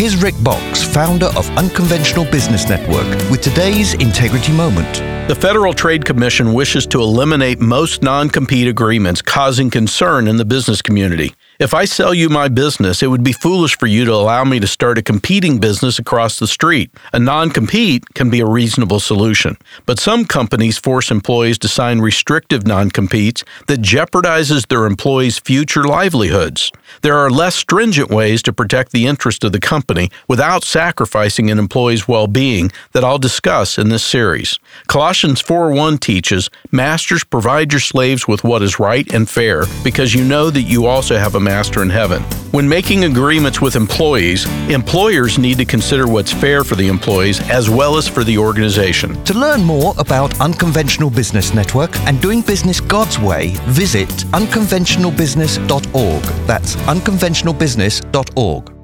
Here's Rick Boxx, founder of Unconventional Business Network, with today's Integrity Moment. The Federal Trade Commission wishes to eliminate most non compete agreements causing concern in the business community. If I sell you my business, it would be foolish for you to allow me to start a competing business across the street. A non compete can be a reasonable solution, but some companies force employees to sign restrictive non competes that jeopardizes their employees' future livelihoods. There are less stringent ways to protect the interest of the company without sacrificing an employee's well being that I'll discuss in this series. Colossians 4:1 teaches, Masters, provide your slaves with what is right and fair, because you know that you also have a master in heaven. When making agreements with employees, employers need to consider what's fair for the employees as well as for the organization. To learn more about Unconventional Business Network and doing business God's way, visit unconventionalbusiness.org. That's unconventionalbusiness.org.